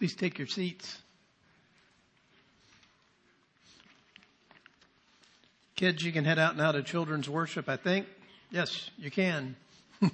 Please take your seats. Kids, you can head out now to children's worship, I think. Yes, you can.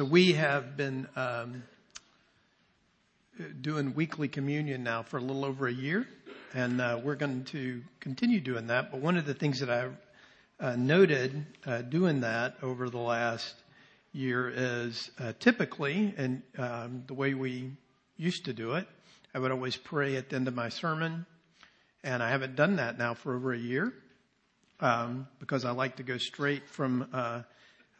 So we have been um, doing weekly communion now for a little over a year, and uh, we're going to continue doing that. But one of the things that I've uh, noted uh, doing that over the last year is uh, typically, and um, the way we used to do it, I would always pray at the end of my sermon, and I haven't done that now for over a year um, because I like to go straight from uh,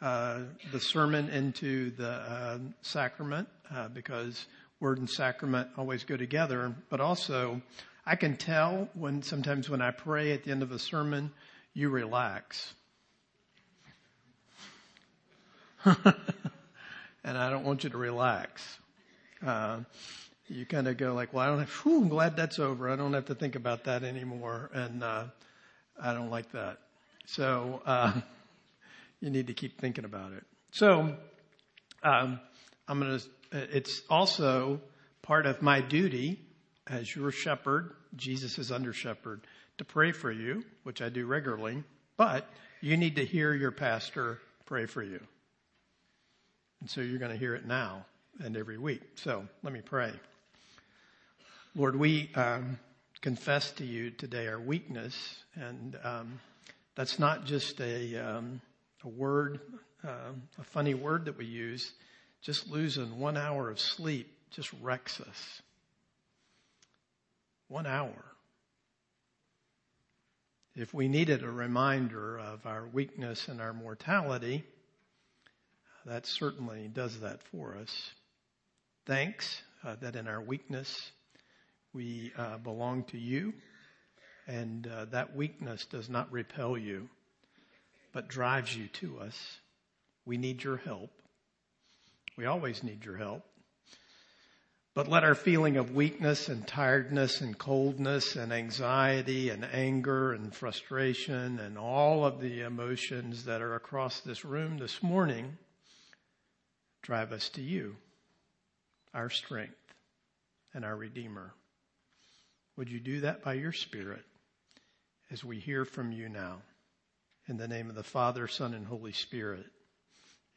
the sermon into the uh, sacrament uh, because word and sacrament always go together. But also, I can tell when sometimes when I pray at the end of a sermon, you relax. and I don't want you to relax. Uh, you kind of go like, well, I don't have, whew, I'm glad that's over. I don't have to think about that anymore. And, uh, I don't like that. So, uh, you need to keep thinking about it. So, um, I'm going to, it's also part of my duty as your shepherd, Jesus is under shepherd, to pray for you, which I do regularly, but you need to hear your pastor pray for you. And so you're going to hear it now and every week. So let me pray. Lord, we um, confess to you today our weakness, and um, that's not just a um, a word, uh, a funny word that we use, just losing one hour of sleep just wrecks us. One hour. If we needed a reminder of our weakness and our mortality, that certainly does that for us. Thanks uh, that in our weakness we uh, belong to you, and uh, that weakness does not repel you but drives you to us. We need your help. We always need your help. But let our feeling of weakness and tiredness and coldness and anxiety and anger and frustration and all of the emotions that are across this room this morning drive us to you, our strength and our Redeemer. Would you do that by your Spirit as we hear from you now? In the name of the Father, Son, and Holy Spirit.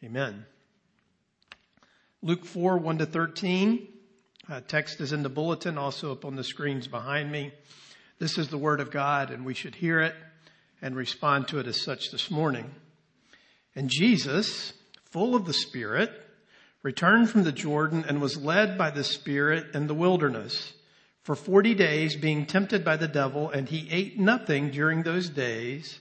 Amen. Luke 4, 1 to 13. Uh, text is in the bulletin, also up on the screens behind me. This is the Word of God, and we should hear it and respond to it as such this morning. And Jesus, full of the Spirit, returned from the Jordan and was led by the Spirit in the wilderness for 40 days, being tempted by the devil, and he ate nothing during those days.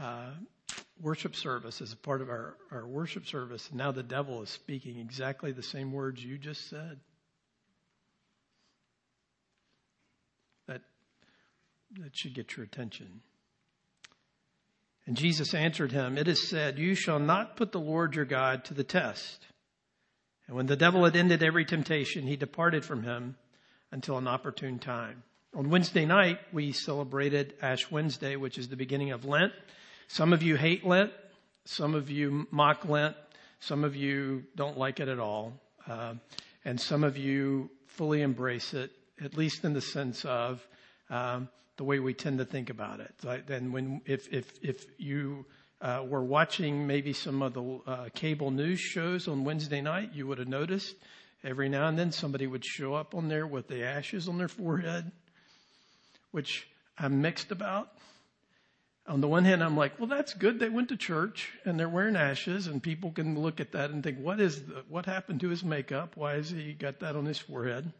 uh, worship service as a part of our, our worship service. And now the devil is speaking exactly the same words you just said. That, that should get your attention. And Jesus answered him, It is said, You shall not put the Lord your God to the test. And when the devil had ended every temptation, he departed from him until an opportune time. On Wednesday night, we celebrated Ash Wednesday, which is the beginning of Lent. Some of you hate Lent. Some of you mock Lent. Some of you don't like it at all. Uh, and some of you fully embrace it, at least in the sense of um, the way we tend to think about it. Then when, if, if, if you uh, were watching maybe some of the uh, cable news shows on Wednesday night, you would have noticed every now and then somebody would show up on there with the ashes on their forehead, which I'm mixed about. On the one hand, I'm like, well, that's good. They went to church and they're wearing ashes and people can look at that and think, what is the, what happened to his makeup? Why has he got that on his forehead?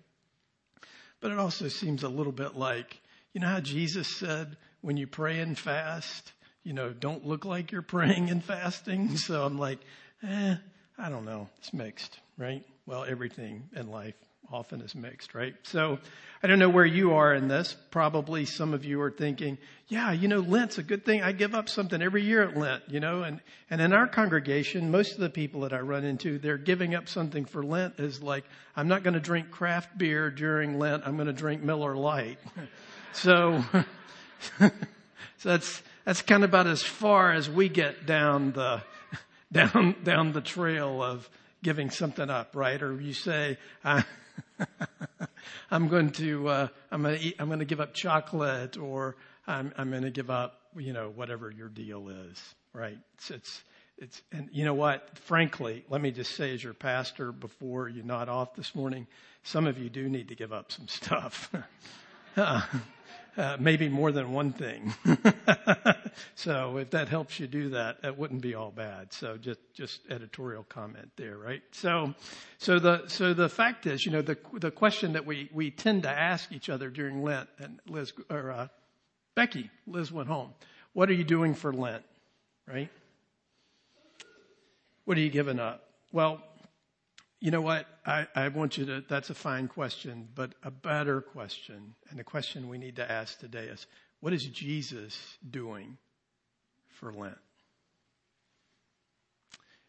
But it also seems a little bit like, you know how Jesus said, when you pray and fast, you know, don't look like you're praying and fasting. So I'm like, eh, I don't know. It's mixed, right? Well, everything in life often is mixed, right? So I don't know where you are in this. Probably some of you are thinking, yeah, you know, Lent's a good thing. I give up something every year at Lent, you know, and, and in our congregation, most of the people that I run into, they're giving up something for Lent is like, I'm not going to drink craft beer during Lent. I'm going to drink Miller Lite. so, so that's, that's kind of about as far as we get down the, down, down the trail of giving something up, right? Or you say, I, I'm going to, uh, I'm going to eat, I'm going to give up chocolate or I'm, I'm going to give up, you know, whatever your deal is, right? It's, it's, it's, and you know what? Frankly, let me just say as your pastor before you nod off this morning, some of you do need to give up some stuff. uh, uh, maybe more than one thing. so if that helps you do that, that wouldn't be all bad. So just just editorial comment there, right? So so the so the fact is, you know, the the question that we we tend to ask each other during Lent, and Liz or uh, Becky, Liz went home. What are you doing for Lent, right? What are you giving up? Well, you know what? I, I want you to, that's a fine question, but a better question, and the question we need to ask today is, what is Jesus doing for Lent?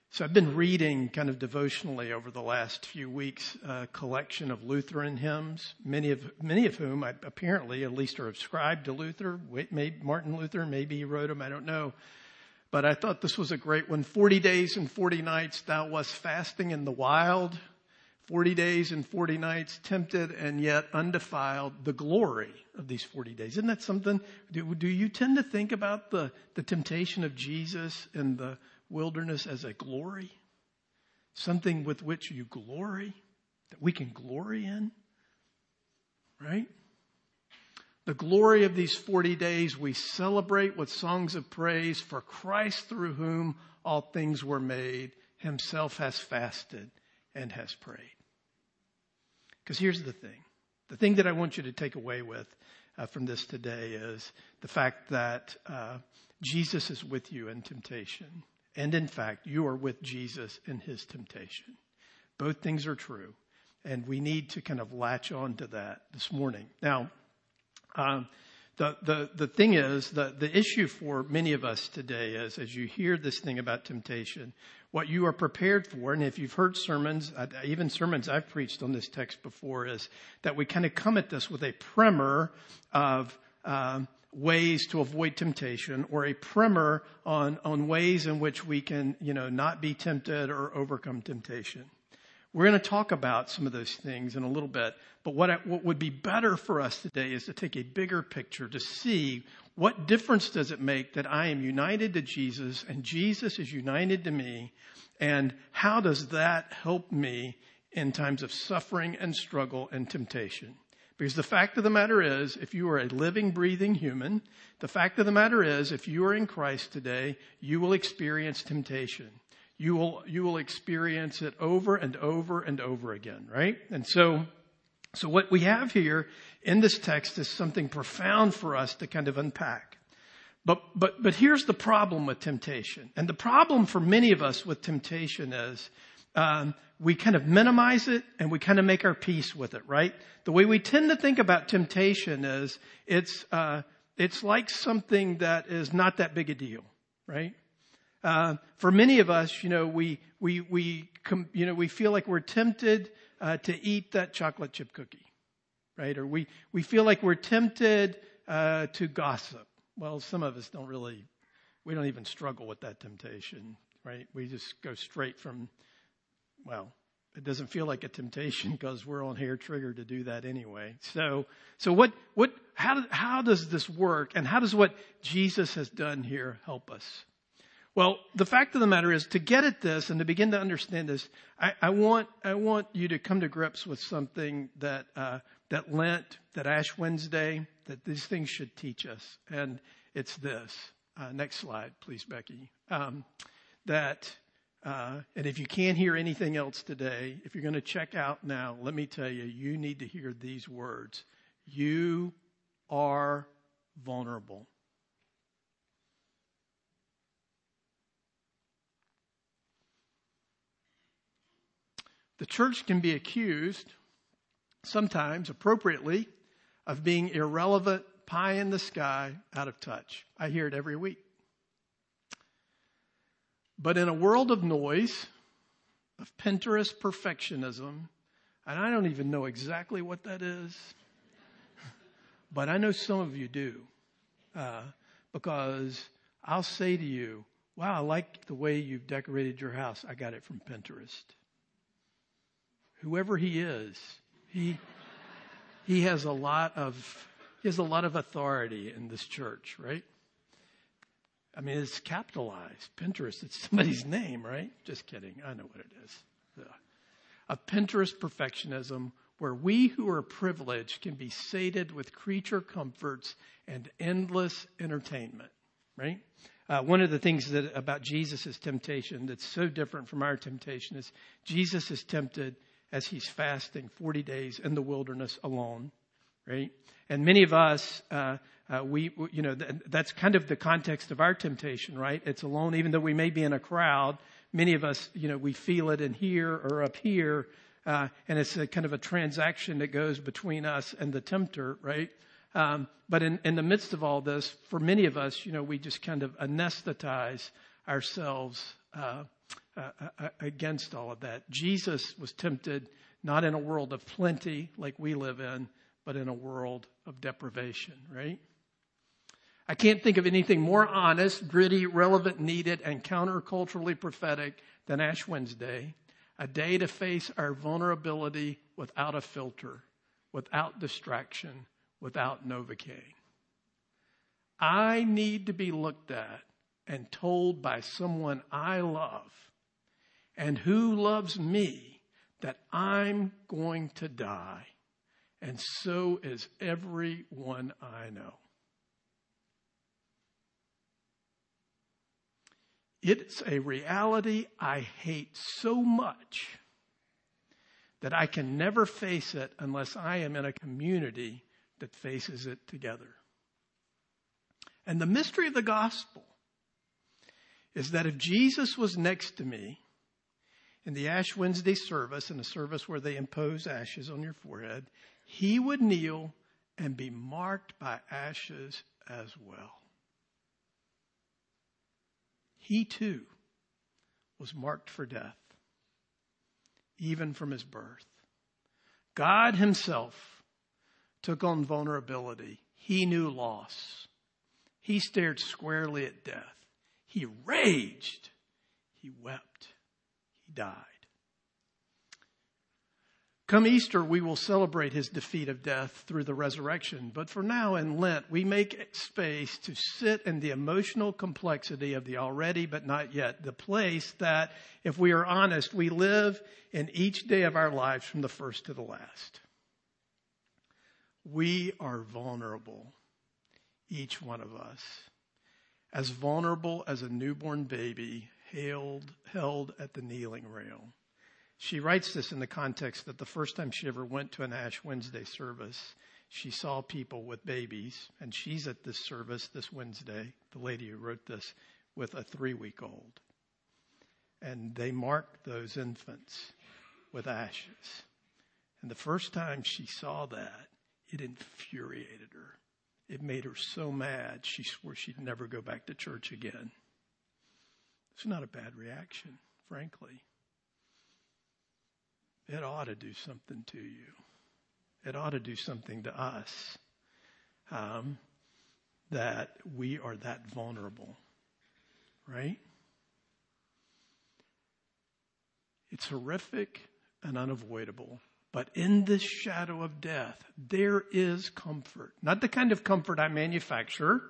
So I've been reading kind of devotionally over the last few weeks a collection of Lutheran hymns, many of many of whom apparently at least are ascribed to Luther. Maybe Martin Luther, maybe he wrote them, I don't know. But I thought this was a great one. 40 days and 40 nights thou wast fasting in the wild. 40 days and 40 nights tempted and yet undefiled. The glory of these 40 days. Isn't that something? Do, do you tend to think about the, the temptation of Jesus in the wilderness as a glory? Something with which you glory? That we can glory in? Right? The glory of these 40 days, we celebrate with songs of praise for Christ through whom all things were made, himself has fasted and has prayed. Because here's the thing. The thing that I want you to take away with uh, from this today is the fact that uh, Jesus is with you in temptation. And in fact, you are with Jesus in his temptation. Both things are true. And we need to kind of latch on to that this morning. Now, um, the, the, the thing is, the, the issue for many of us today is as you hear this thing about temptation, what you are prepared for, and if you've heard sermons, uh, even sermons I've preached on this text before, is that we kind of come at this with a primer of um, ways to avoid temptation or a primer on, on ways in which we can, you know, not be tempted or overcome temptation. We're going to talk about some of those things in a little bit, but what, what would be better for us today is to take a bigger picture to see what difference does it make that I am united to Jesus and Jesus is united to me, and how does that help me in times of suffering and struggle and temptation? Because the fact of the matter is, if you are a living, breathing human, the fact of the matter is, if you are in Christ today, you will experience temptation you will, you will experience it over and over and over again, right? And so, so what we have here in this text is something profound for us to kind of unpack. But, but, but here's the problem with temptation. And the problem for many of us with temptation is, um, we kind of minimize it and we kind of make our peace with it, right? The way we tend to think about temptation is it's, uh, it's like something that is not that big a deal, right? Uh, for many of us, you know, we, we, we, com, you know, we feel like we're tempted uh, to eat that chocolate chip cookie, right? Or we, we feel like we're tempted uh, to gossip. Well, some of us don't really, we don't even struggle with that temptation. right? We just go straight from, well, it doesn't feel like a temptation because we're on hair trigger to do that anyway. So, so what, what, how, how does this work and how does what Jesus has done here help us? Well, the fact of the matter is to get at this and to begin to understand this, I, I want, I want you to come to grips with something that, uh, that Lent, that Ash Wednesday, that these things should teach us. And it's this. Uh, next slide, please, Becky. Um, that uh, and if you can't hear anything else today, if you're going to check out now, let me tell you, you need to hear these words. You are vulnerable. The church can be accused, sometimes appropriately, of being irrelevant, pie in the sky, out of touch. I hear it every week. But in a world of noise, of Pinterest perfectionism, and I don't even know exactly what that is, but I know some of you do, uh, because I'll say to you, wow, I like the way you've decorated your house. I got it from Pinterest. Whoever he is, he, he has a lot of, he has a lot of authority in this church, right? I mean, it's capitalized. Pinterest, it's somebody's name, right? Just kidding. I know what it is. A Pinterest perfectionism where we who are privileged can be sated with creature comforts and endless entertainment, right? Uh, one of the things that about Jesus' temptation that's so different from our temptation is Jesus is tempted as he's fasting 40 days in the wilderness alone, right? And many of us, uh, uh, we, you know, th- that's kind of the context of our temptation, right? It's alone, even though we may be in a crowd. Many of us, you know, we feel it in here or up here, uh, and it's a kind of a transaction that goes between us and the tempter, right? Um, but in, in the midst of all this, for many of us, you know, we just kind of anesthetize ourselves uh, uh against all of that. Jesus was tempted not in a world of plenty like we live in, but in a world of deprivation, right? I can't think of anything more honest, gritty, relevant, needed, and counterculturally prophetic than Ash Wednesday, a day to face our vulnerability without a filter, without distraction, without Novocaine. I need to be looked at and told by someone I love and who loves me that I'm going to die. And so is everyone I know. It's a reality I hate so much that I can never face it unless I am in a community that faces it together. And the mystery of the gospel is that if Jesus was next to me in the Ash Wednesday service, in a service where they impose ashes on your forehead, he would kneel and be marked by ashes as well he too was marked for death, even from his birth. God himself took on vulnerability. He knew loss. He stared squarely at death. He raged. He wept. He died. Come Easter, we will celebrate his defeat of death through the resurrection. But for now in Lent, we make space to sit in the emotional complexity of the already but not yet, the place that, if we are honest, we live in each day of our lives from the first to the last. We are vulnerable, each one of us, as vulnerable as a newborn baby held, held at the kneeling rail. She writes this in the context that the first time she ever went to an Ash Wednesday service, she saw people with babies, and she's at this service this Wednesday, the lady who wrote this, with a three week old. And they marked those infants with ashes. And the first time she saw that, it infuriated her. It made her so mad, she swore she'd never go back to church again. It's not a bad reaction, frankly it ought to do something to you. It ought to do something to us um, that we are that vulnerable, right? It's horrific and unavoidable. But in this shadow of death, there is comfort. Not the kind of comfort I manufacture,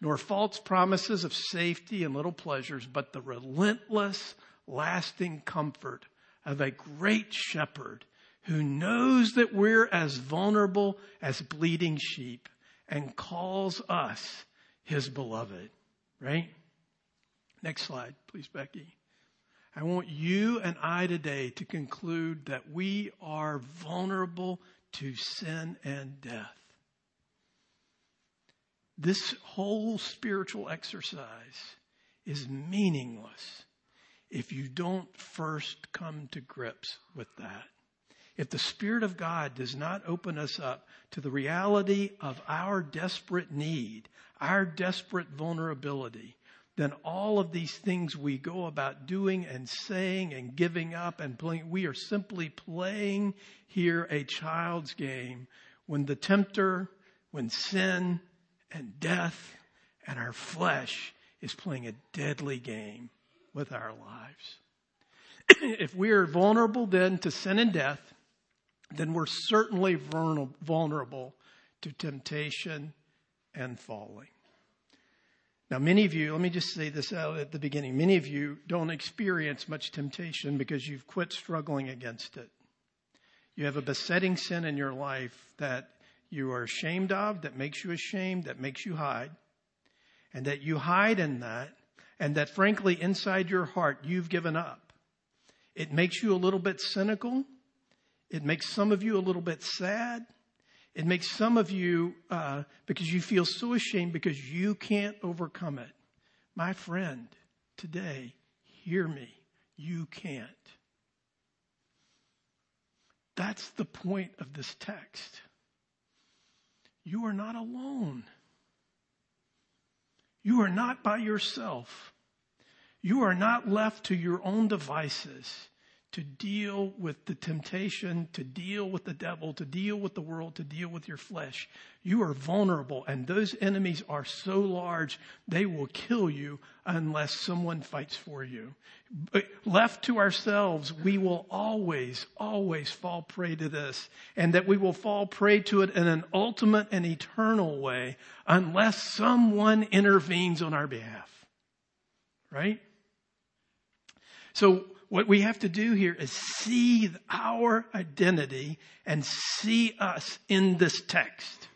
nor false promises of safety and little pleasures, but the relentless, lasting comfort of a great shepherd who knows that we're as vulnerable as bleeding sheep and calls us his beloved. Right? Next slide, please, Becky. I want you and I today to conclude that we are vulnerable to sin and death. This whole spiritual exercise is meaningless if you don't first come to grips with that. If the Spirit of God does not open us up to the reality of our desperate need, our desperate vulnerability, then all of these things we go about doing and saying and giving up and playing, we are simply playing here a child's game when the tempter, when sin and death and our flesh is playing a deadly game with our lives. if we are vulnerable then to sin and death, then we're certainly vulnerable to temptation and falling. Now, many of you, let me just say this out at the beginning. Many of you don't experience much temptation because you've quit struggling against it. You have a besetting sin in your life that you are ashamed of, that makes you ashamed, that makes you hide, and that you hide in that, and that frankly, inside your heart, you've given up. It makes you a little bit cynical. It makes some of you a little bit sad. It makes some of you, uh, because you feel so ashamed because you can't overcome it. My friend, today, hear me. You can't. That's the point of this text. You are not alone. You are not by yourself. You are not left to your own devices to deal with the temptation, to deal with the devil, to deal with the world, to deal with your flesh. You are vulnerable and those enemies are so large, they will kill you unless someone fights for you. But left to ourselves, we will always, always fall prey to this and that we will fall prey to it in an ultimate and eternal way unless someone intervenes on our behalf. Right? So what we have to do here is see our identity and see us in this text.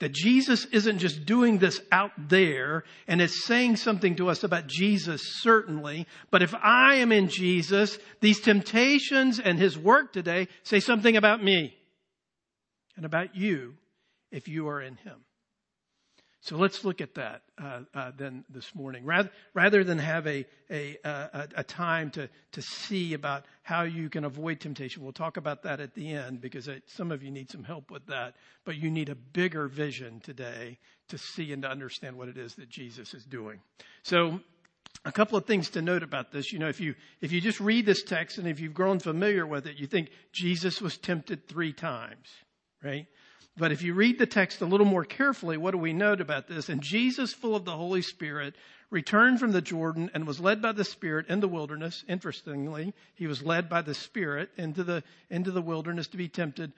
That Jesus isn't just doing this out there and it's saying something to us about Jesus, certainly. But if I am in Jesus, these temptations and his work today say something about me and about you if you are in him. So let's look at that uh, uh, then this morning, rather, rather than have a a, a, a time to to see about how you can avoid temptation. We'll talk about that at the end because some of you need some help with that, but you need a bigger vision today to see and to understand what it is that Jesus is doing. So a couple of things to note about this. You know, if you, if you just read this text and if you've grown familiar with it, you think Jesus was tempted three times, right? But if you read the text a little more carefully, what do we note about this? And Jesus, full of the Holy Spirit, returned from the Jordan and was led by the Spirit in the wilderness. Interestingly, he was led by the Spirit into the, into the wilderness to be tempted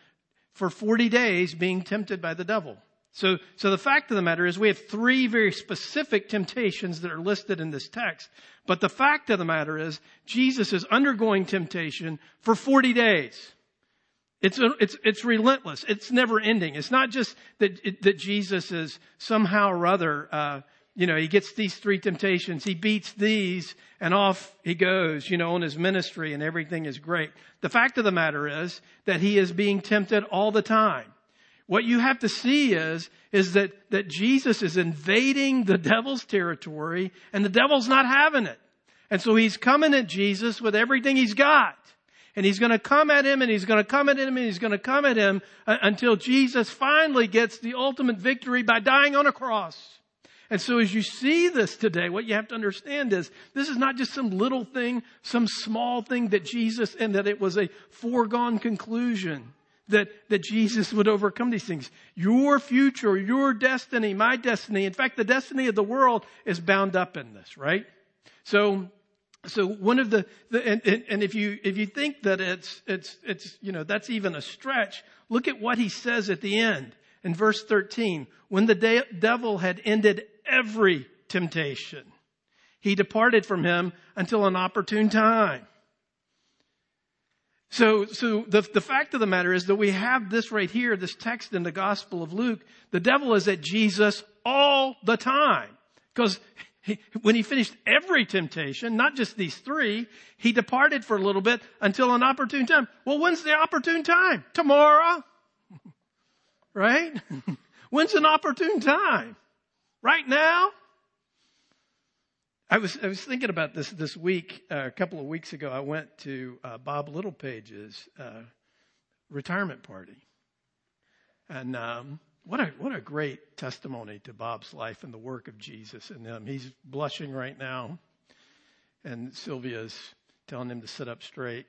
for 40 days being tempted by the devil. So, so the fact of the matter is we have three very specific temptations that are listed in this text. But the fact of the matter is Jesus is undergoing temptation for 40 days. It's, it's, it's relentless. It's never ending. It's not just that, it, that Jesus is somehow or other, uh, you know, he gets these three temptations. He beats these and off he goes, you know, on his ministry and everything is great. The fact of the matter is that he is being tempted all the time. What you have to see is, is that, that Jesus is invading the devil's territory and the devil's not having it. And so he's coming at Jesus with everything he's got. And he's going to come at him and he's going to come at him and he's going to come at him uh, until Jesus finally gets the ultimate victory by dying on a cross. And so as you see this today, what you have to understand is this is not just some little thing, some small thing that Jesus, and that it was a foregone conclusion that, that Jesus would overcome these things. Your future, your destiny, my destiny, in fact, the destiny of the world is bound up in this, right? So so one of the, the and, and, if you if you think that it's it's it's you know that's even a stretch, look at what he says at the end in verse 13. When the de- devil had ended every temptation, he departed from him until an opportune time. So, so the, the fact of the matter is that we have this right here, this text in the Gospel of Luke. The devil is at Jesus all the time. Because he, when he finished every temptation, not just these three, he departed for a little bit until an opportune time. Well, when's the opportune time? Tomorrow. right? when's an opportune time? Right now? I was I was thinking about this this week. Uh, a couple of weeks ago, I went to uh, Bob Littlepage's uh, retirement party, and um, what a what a great testimony to Bob's life and the work of Jesus in him. He's blushing right now, and Sylvia's telling him to sit up straight.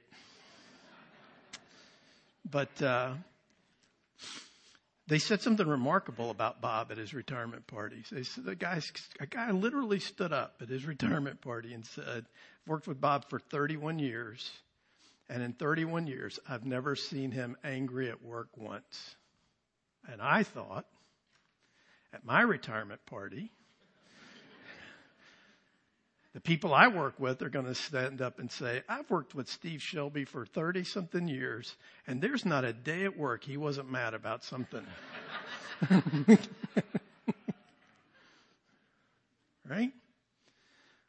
But uh, they said something remarkable about Bob at his retirement party. They said the guy, a guy literally stood up at his retirement party and said, I've worked with Bob for 31 years. And in 31 years, I've never seen him angry at work once. And I thought, at my retirement party, the people I work with are going to stand up and say, I've worked with Steve Shelby for 30 something years, and there's not a day at work he wasn't mad about something. right?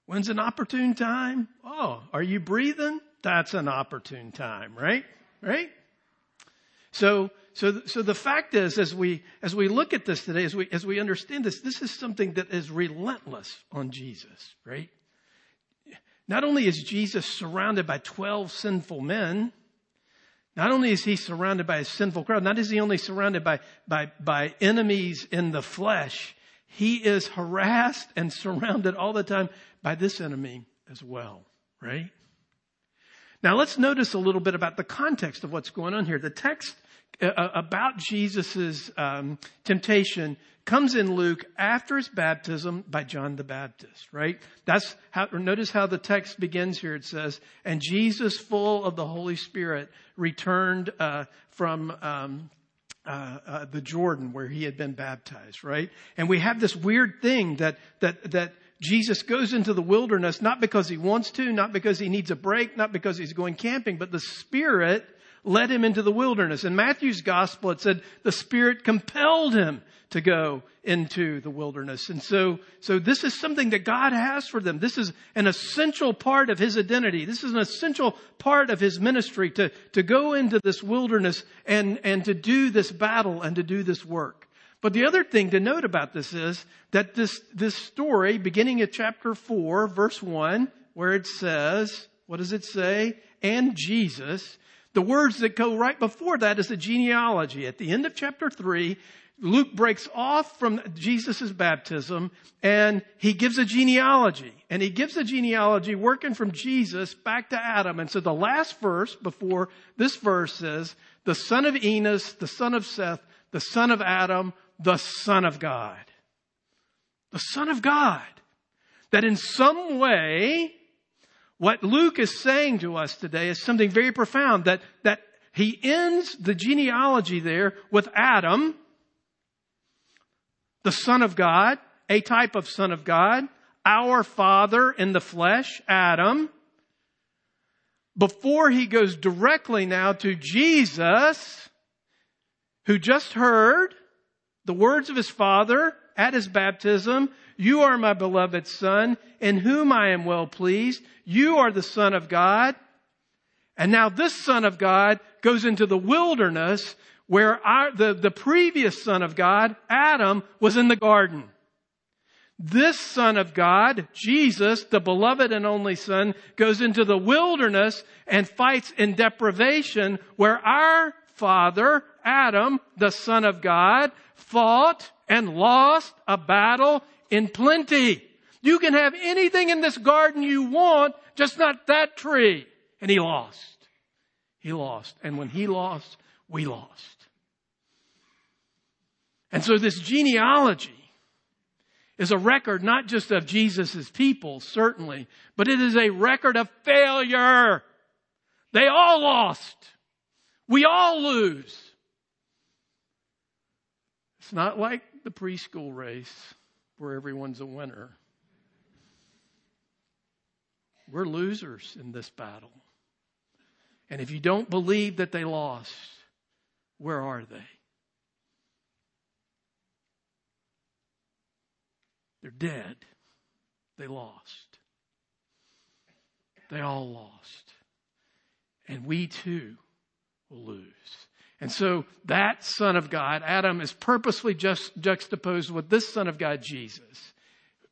When's an opportune time? Oh, are you breathing? That's an opportune time, right? Right? So, so, so the fact is, as we, as we look at this today, as we, as we understand this, this is something that is relentless on Jesus, right? Not only is Jesus surrounded by 12 sinful men, not only is he surrounded by a sinful crowd, not is he only surrounded by, by, by enemies in the flesh, he is harassed and surrounded all the time by this enemy as well, right? Now let's notice a little bit about the context of what's going on here. The text about Jesus' um, temptation comes in Luke after his baptism by John the Baptist, right? That's how, notice how the text begins here. It says, and Jesus, full of the Holy Spirit, returned uh, from um, uh, uh, the Jordan where he had been baptized, right? And we have this weird thing that that that Jesus goes into the wilderness not because he wants to, not because he needs a break, not because he's going camping, but the Spirit led him into the wilderness. In Matthew's gospel, it said the Spirit compelled him to go into the wilderness. And so, so this is something that God has for them. This is an essential part of his identity. This is an essential part of his ministry to, to go into this wilderness and, and to do this battle and to do this work. But the other thing to note about this is that this, this story, beginning at chapter 4, verse 1, where it says, what does it say? And Jesus, the words that go right before that is the genealogy. At the end of chapter 3, Luke breaks off from Jesus' baptism and he gives a genealogy. And he gives a genealogy working from Jesus back to Adam. And so the last verse before this verse says, the son of Enos, the son of Seth, the son of Adam, the son of God. The son of God. That in some way, what Luke is saying to us today is something very profound that, that he ends the genealogy there with Adam, the Son of God, a type of Son of God, our Father in the flesh, Adam, before he goes directly now to Jesus, who just heard the words of his Father at his baptism, you are my beloved Son, in whom I am well pleased. You are the Son of God. And now this Son of God goes into the wilderness where our, the, the previous son of God, Adam, was in the garden. This son of God, Jesus, the beloved and only son, goes into the wilderness and fights in deprivation where our father, Adam, the son of God, fought and lost a battle in plenty. You can have anything in this garden you want, just not that tree. And he lost. He lost. And when he lost, we lost. And so this genealogy is a record not just of Jesus' people, certainly, but it is a record of failure. They all lost. We all lose. It's not like the preschool race where everyone's a winner. We're losers in this battle. And if you don't believe that they lost, where are they? They're dead. They lost. They all lost. And we too will lose. And so that Son of God, Adam, is purposely just juxtaposed with this Son of God, Jesus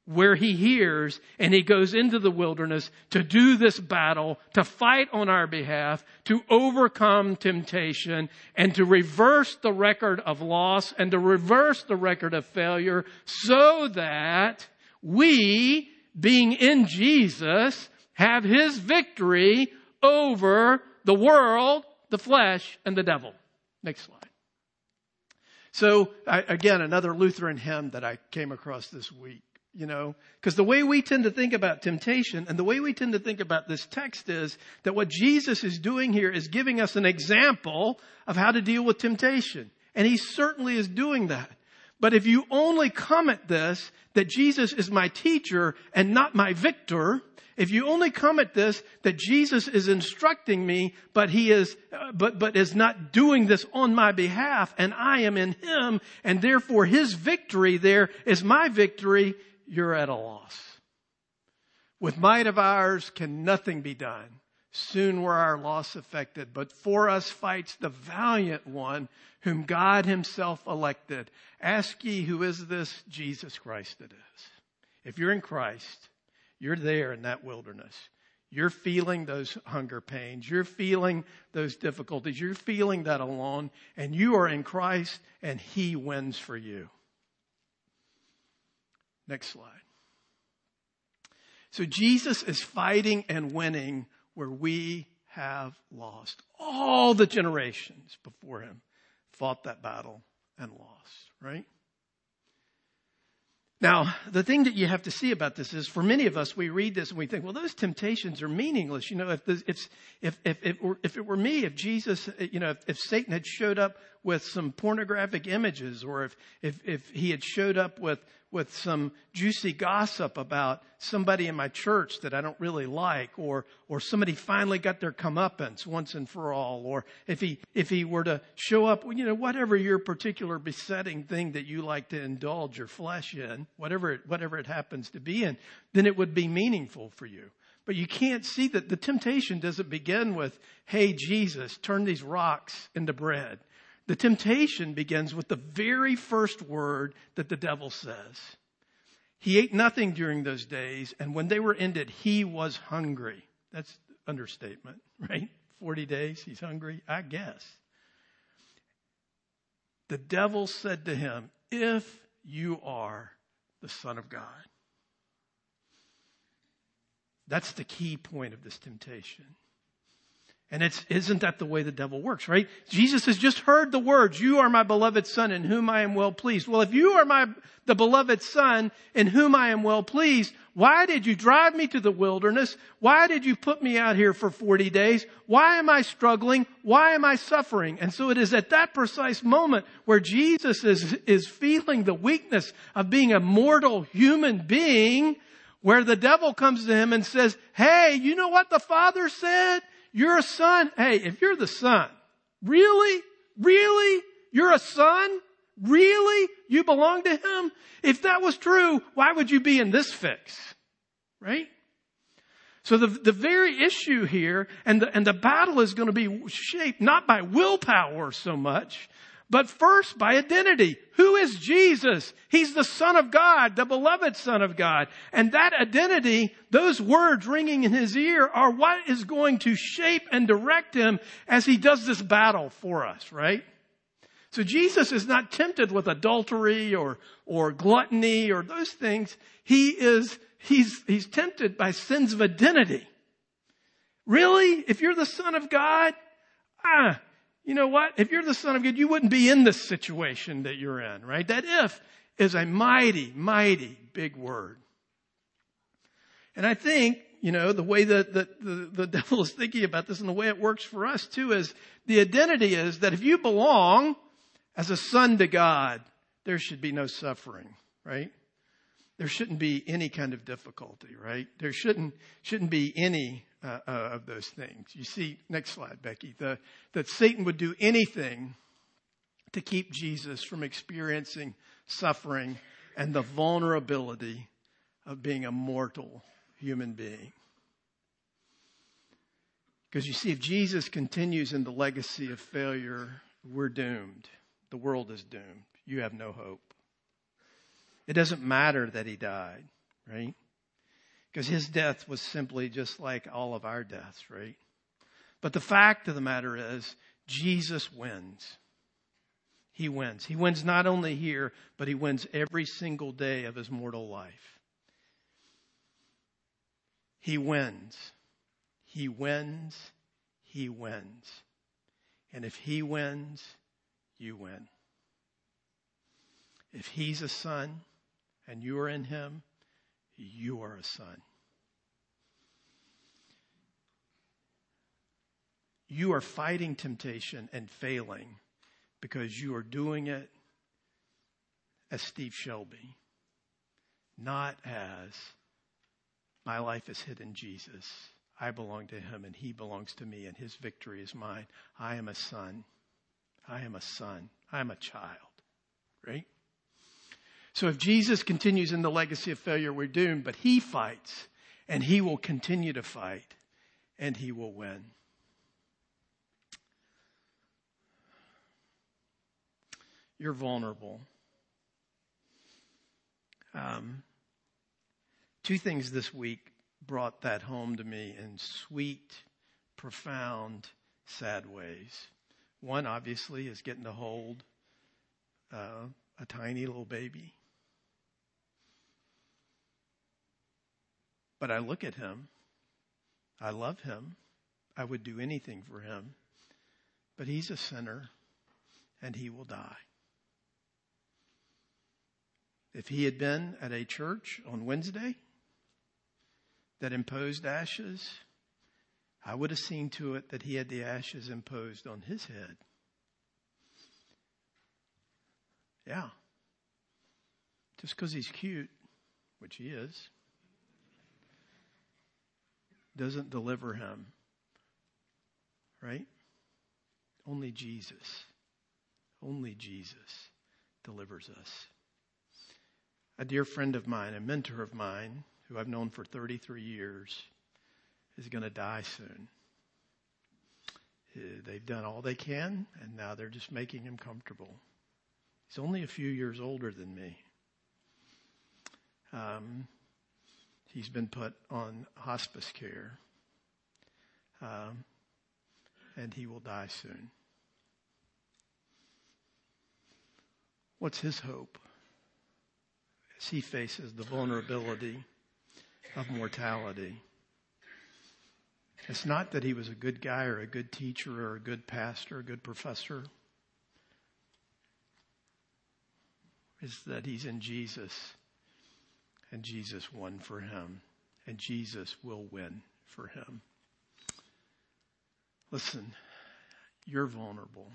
where he hears and he goes into the wilderness to do this battle, to fight on our behalf, to overcome temptation and to reverse the record of loss and to reverse the record of failure so that we, being in Jesus, have his victory over the world, the flesh, and the devil. Next slide. So I, again, another Lutheran hymn that I came across this week you know, because the way we tend to think about temptation and the way we tend to think about this text is that what Jesus is doing here is giving us an example of how to deal with temptation. And he certainly is doing that. But if you only come at this that Jesus is my teacher and not my victor, if you only come at this that Jesus is instructing me, but he is, uh, but, but is not doing this on my behalf and I am in him and therefore his victory there is my victory, you're at a loss. With might of ours can nothing be done. Soon were our loss effected, but for us fights the valiant one whom God himself elected. Ask ye who is this? Jesus Christ it is. If you're in Christ, you're there in that wilderness. You're feeling those hunger pains. You're feeling those difficulties. You're feeling that alone and you are in Christ and he wins for you. Next slide. So Jesus is fighting and winning where we have lost. All the generations before him fought that battle and lost, right? Now, the thing that you have to see about this is for many of us, we read this and we think, well, those temptations are meaningless. You know, if, this, if, if, if, it were, if it were me, if Jesus, you know, if, if Satan had showed up with some pornographic images or if, if, if he had showed up with, with some juicy gossip about somebody in my church that I don't really like, or, or somebody finally got their comeuppance once and for all, or if he, if he were to show up, you know, whatever your particular besetting thing that you like to indulge your flesh in, whatever it, whatever it happens to be in, then it would be meaningful for you. But you can't see that the temptation doesn't begin with, hey, Jesus, turn these rocks into bread. The temptation begins with the very first word that the devil says. He ate nothing during those days, and when they were ended, he was hungry. That's understatement, right? 40 days, he's hungry, I guess. The devil said to him, If you are the Son of God. That's the key point of this temptation. And it's, isn't that the way the devil works, right? Jesus has just heard the words, you are my beloved son in whom I am well pleased. Well, if you are my, the beloved son in whom I am well pleased, why did you drive me to the wilderness? Why did you put me out here for 40 days? Why am I struggling? Why am I suffering? And so it is at that precise moment where Jesus is, is feeling the weakness of being a mortal human being where the devil comes to him and says, Hey, you know what the father said? You're a son. Hey, if you're the son, really? Really? You're a son? Really? You belong to him? If that was true, why would you be in this fix? Right? So the, the very issue here and the, and the battle is going to be shaped not by willpower so much, but first by identity. Who is Jesus? He's the Son of God, the beloved Son of God. And that identity, those words ringing in his ear are what is going to shape and direct him as he does this battle for us, right? So Jesus is not tempted with adultery or, or gluttony or those things. He is, he's, he's tempted by sins of identity. Really? If you're the Son of God, ah, you know what? If you're the son of God, you wouldn't be in this situation that you're in, right? That if is a mighty, mighty big word. And I think, you know, the way that, that the, the devil is thinking about this and the way it works for us too is the identity is that if you belong as a son to God, there should be no suffering, right? There shouldn't be any kind of difficulty, right? There shouldn't, shouldn't be any uh, uh, of those things. You see, next slide, Becky, the, that Satan would do anything to keep Jesus from experiencing suffering and the vulnerability of being a mortal human being. Because you see, if Jesus continues in the legacy of failure, we're doomed. The world is doomed. You have no hope. It doesn't matter that he died, right? Because his death was simply just like all of our deaths, right? But the fact of the matter is, Jesus wins. He wins. He wins not only here, but he wins every single day of his mortal life. He wins. He wins. He wins. And if he wins, you win. If he's a son and you are in him, you are a son. You are fighting temptation and failing because you are doing it as Steve Shelby, not as my life is hid in Jesus. I belong to him and he belongs to me and his victory is mine. I am a son. I am a son. I am a child. Right? So if Jesus continues in the legacy of failure, we're doomed, but he fights and he will continue to fight and he will win. You're vulnerable. Um, two things this week brought that home to me in sweet, profound, sad ways. One, obviously, is getting to hold uh, a tiny little baby. But I look at him. I love him. I would do anything for him. But he's a sinner and he will die. If he had been at a church on Wednesday that imposed ashes, I would have seen to it that he had the ashes imposed on his head. Yeah. Just because he's cute, which he is, doesn't deliver him. Right? Only Jesus. Only Jesus delivers us. A dear friend of mine, a mentor of mine, who I've known for 33 years, is going to die soon. Uh, they've done all they can, and now they're just making him comfortable. He's only a few years older than me. Um, he's been put on hospice care, um, and he will die soon. What's his hope? as he faces the vulnerability of mortality. It's not that he was a good guy or a good teacher or a good pastor, a good professor. It's that he's in Jesus and Jesus won for him and Jesus will win for him. Listen, you're vulnerable.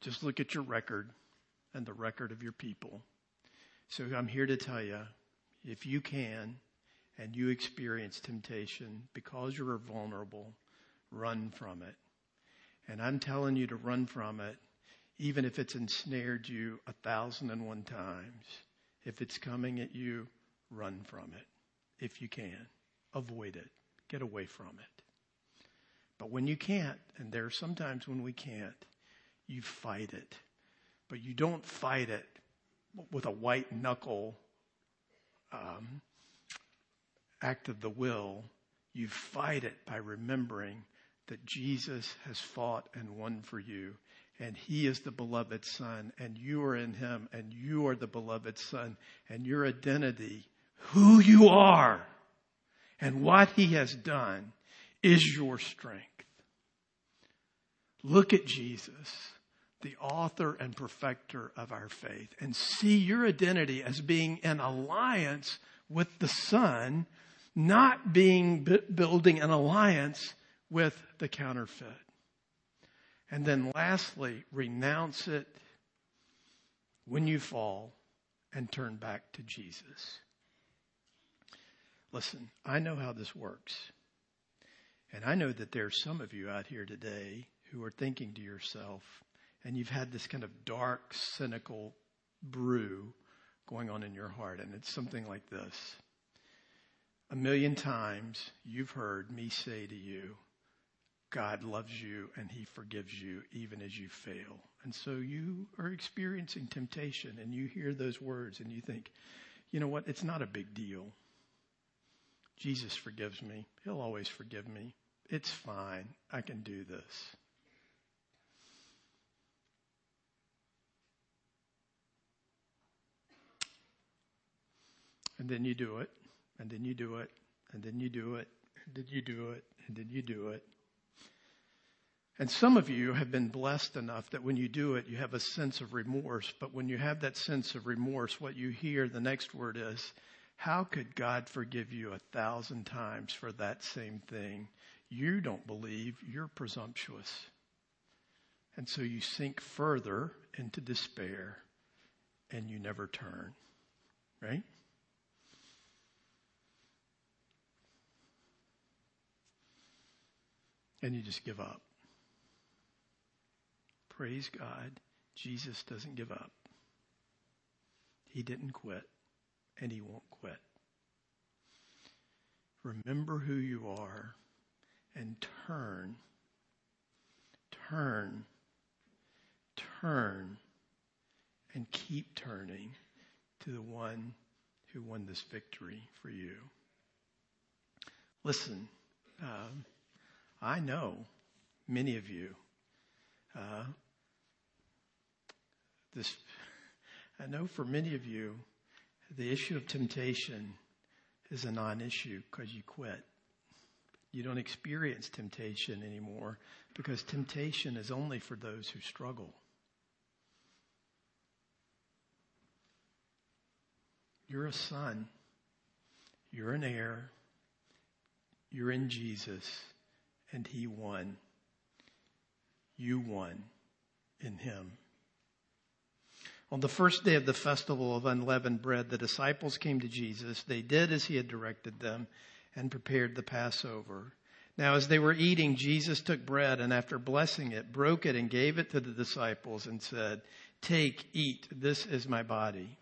Just look at your record and the record of your people. So I'm here to tell you, if you can and you experience temptation because you're vulnerable, run from it. And I'm telling you to run from it, even if it's ensnared you a thousand and one times. If it's coming at you, run from it. If you can, avoid it. Get away from it. But when you can't, and there are sometimes when we can't, you fight it but you don't fight it with a white knuckle um, act of the will. You fight it by remembering that Jesus has fought and won for you and he is the beloved son and you are in him and you are the beloved son and your identity, who you are and what he has done is your strength. Look at Jesus. the author and perfecter of our faith, and see your identity as being in alliance with the Son, not being building an alliance with the counterfeit. And then lastly, renounce it when you fall and turn back to Jesus. Listen, I know how this works. And I know that there are some of you out here today who are thinking to yourself, and you've had this kind of dark, cynical brew going on in your heart, and it's something like this. A million times you've heard me say to you, God loves you and he forgives you even as you fail. And so you are experiencing temptation and you hear those words and you think, you know what? It's not a big deal. Jesus forgives me. He'll always forgive me. It's fine. I can do this. And then you do it, and then you do it, and then you do it, and then you do it, and then you do it. And some of you have been blessed enough that when you do it, you have a sense of remorse. But when you have that sense of remorse, what you hear, the next word is, how could God forgive you a thousand times for that same thing? You don't believe, you're presumptuous. And so you sink further into despair and you never turn, right? And you just give up. Praise God, Jesus doesn't give up. He didn't quit and he won't quit. Remember who you are and turn, turn, turn, and keep turning to the one who won this victory for you. Listen, um, I know many of you. Uh, this, I know for many of you, the issue of temptation is a non-issue because you quit. You don't experience temptation anymore because temptation is only for those who struggle. You're a son. You're an heir. You're in Jesus, and He won. You won in Him. On the first day of the festival of unleavened bread, the disciples came to Jesus. They did as he had directed them and prepared the Passover. Now, as they were eating, Jesus took bread and after blessing it, broke it and gave it to the disciples and said, Take, eat, this is my body.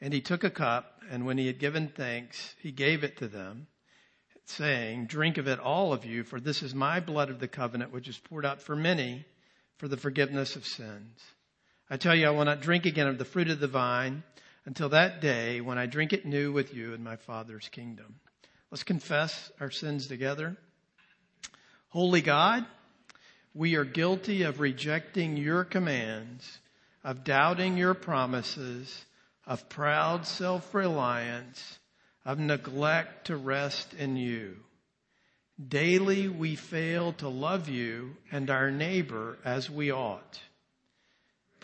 And he took a cup, and when he had given thanks, he gave it to them, saying, Drink of it, all of you, for this is my blood of the covenant, which is poured out for many for the forgiveness of sins. I tell you, I will not drink again of the fruit of the vine until that day when I drink it new with you in my Father's kingdom. Let's confess our sins together. Holy God, we are guilty of rejecting your commands, of doubting your promises, of proud self-reliance, of neglect to rest in you. Daily we fail to love you and our neighbor as we ought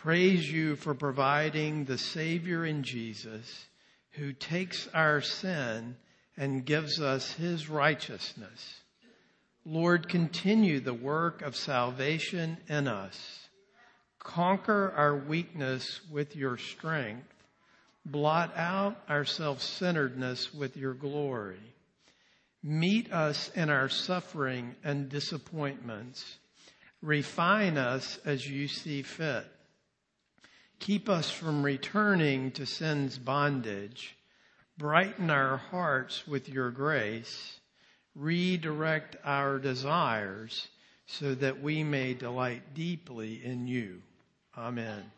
praise you for providing the Savior in Jesus who takes our sin and gives us his righteousness. Lord, continue the work of salvation in us. Conquer our weakness with your strength. Blot out our self-centeredness with your glory. Meet us in our suffering and disappointments. Refine us as you see fit. Keep us from returning to sin's bondage. Brighten our hearts with your grace. Redirect our desires so that we may delight deeply in you. Amen.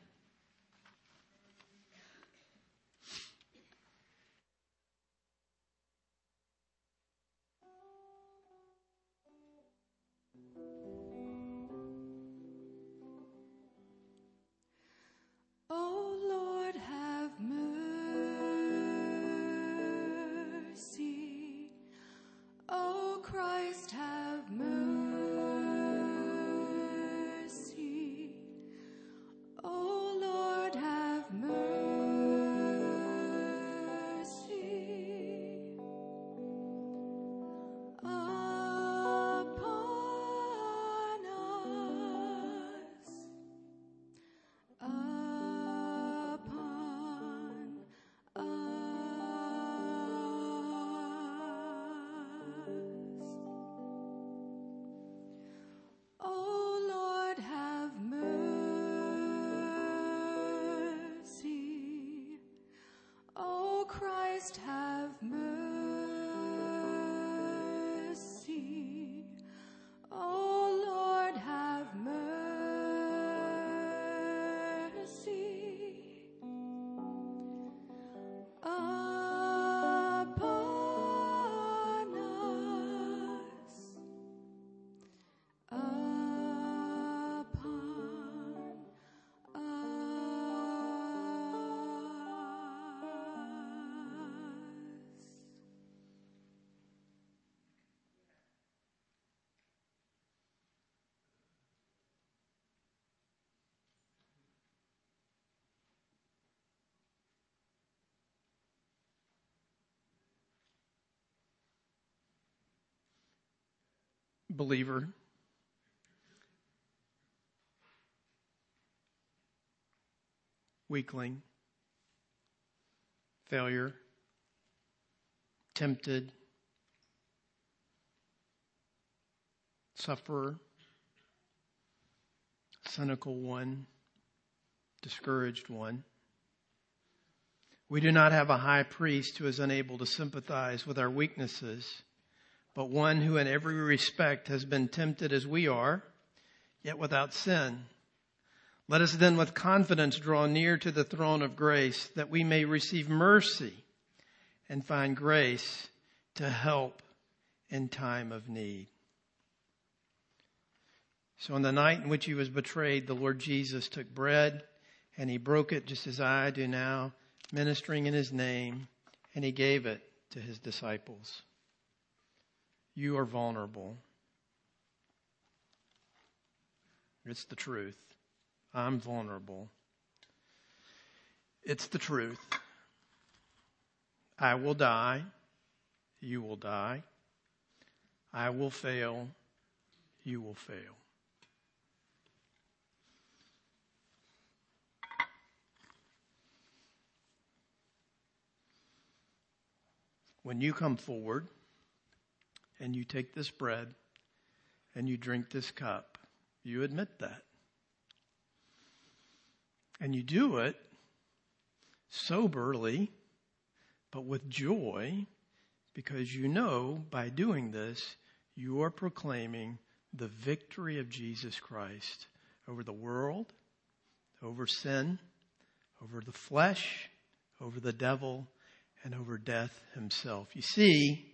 Believer. Weakling, failure, tempted, sufferer, cynical one, discouraged one. We do not have a high priest who is unable to sympathize with our weaknesses, but one who in every respect has been tempted as we are, yet without sin. Let us then with confidence draw near to the throne of grace that we may receive mercy and find grace to help in time of need. So on the night in which he was betrayed, the Lord Jesus took bread and he broke it just as I do now, ministering in his name, and he gave it to his disciples. You are vulnerable. It's the truth. I'm vulnerable. It's the truth. I will die. You will die. I will fail. You will fail. when you come forward and you take this bread and you drink this cup, you admit that. And you do it soberly, but with joy, because you know by doing this, you are proclaiming the victory of Jesus Christ over the world, over sin, over the flesh, over the devil, and over death himself. You see,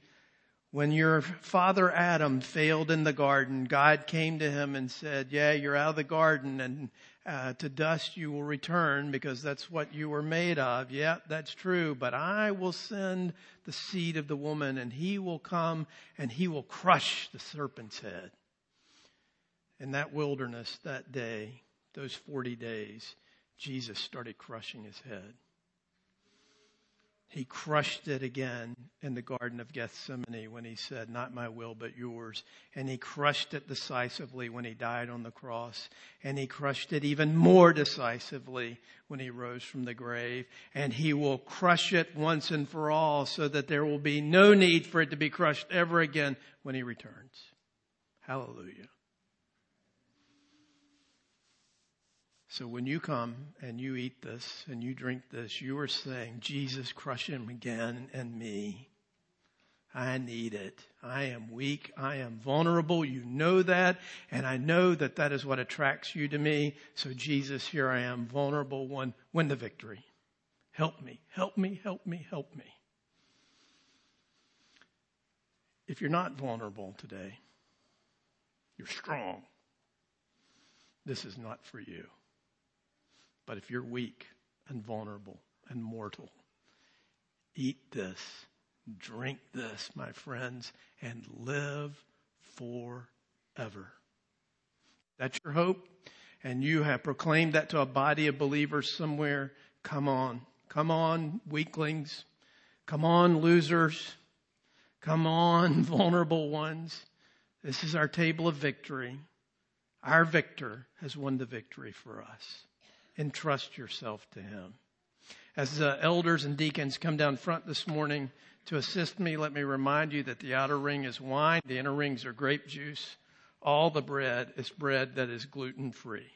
when your father Adam failed in the garden, God came to him and said, yeah, you're out of the garden and uh, to dust you will return because that's what you were made of. Yeah, that's true. But I will send the seed of the woman and he will come and he will crush the serpent's head. In that wilderness that day, those 40 days, Jesus started crushing his head. He crushed it again in the Garden of Gethsemane when he said, Not my will, but yours. And he crushed it decisively when he died on the cross. And he crushed it even more decisively when he rose from the grave. And he will crush it once and for all so that there will be no need for it to be crushed ever again when he returns. Hallelujah. So when you come and you eat this and you drink this, you are saying, Jesus, crush him again and me. I need it. I am weak. I am vulnerable. You know that. And I know that that is what attracts you to me. So Jesus, here I am, vulnerable one. Win the victory. Help me. Help me. Help me. Help me. If you're not vulnerable today, you're strong. This is not for you. But if you're weak and vulnerable and mortal, eat this, drink this, my friends, and live forever. That's your hope. And you have proclaimed that to a body of believers somewhere. Come on. Come on, weaklings. Come on, losers. Come on, vulnerable ones. This is our table of victory. Our victor has won the victory for us entrust yourself to Him. As the elders and deacons come down front this morning to assist me, let me remind you that the outer ring is wine, the inner rings are grape juice. All the bread is bread that is gluten free.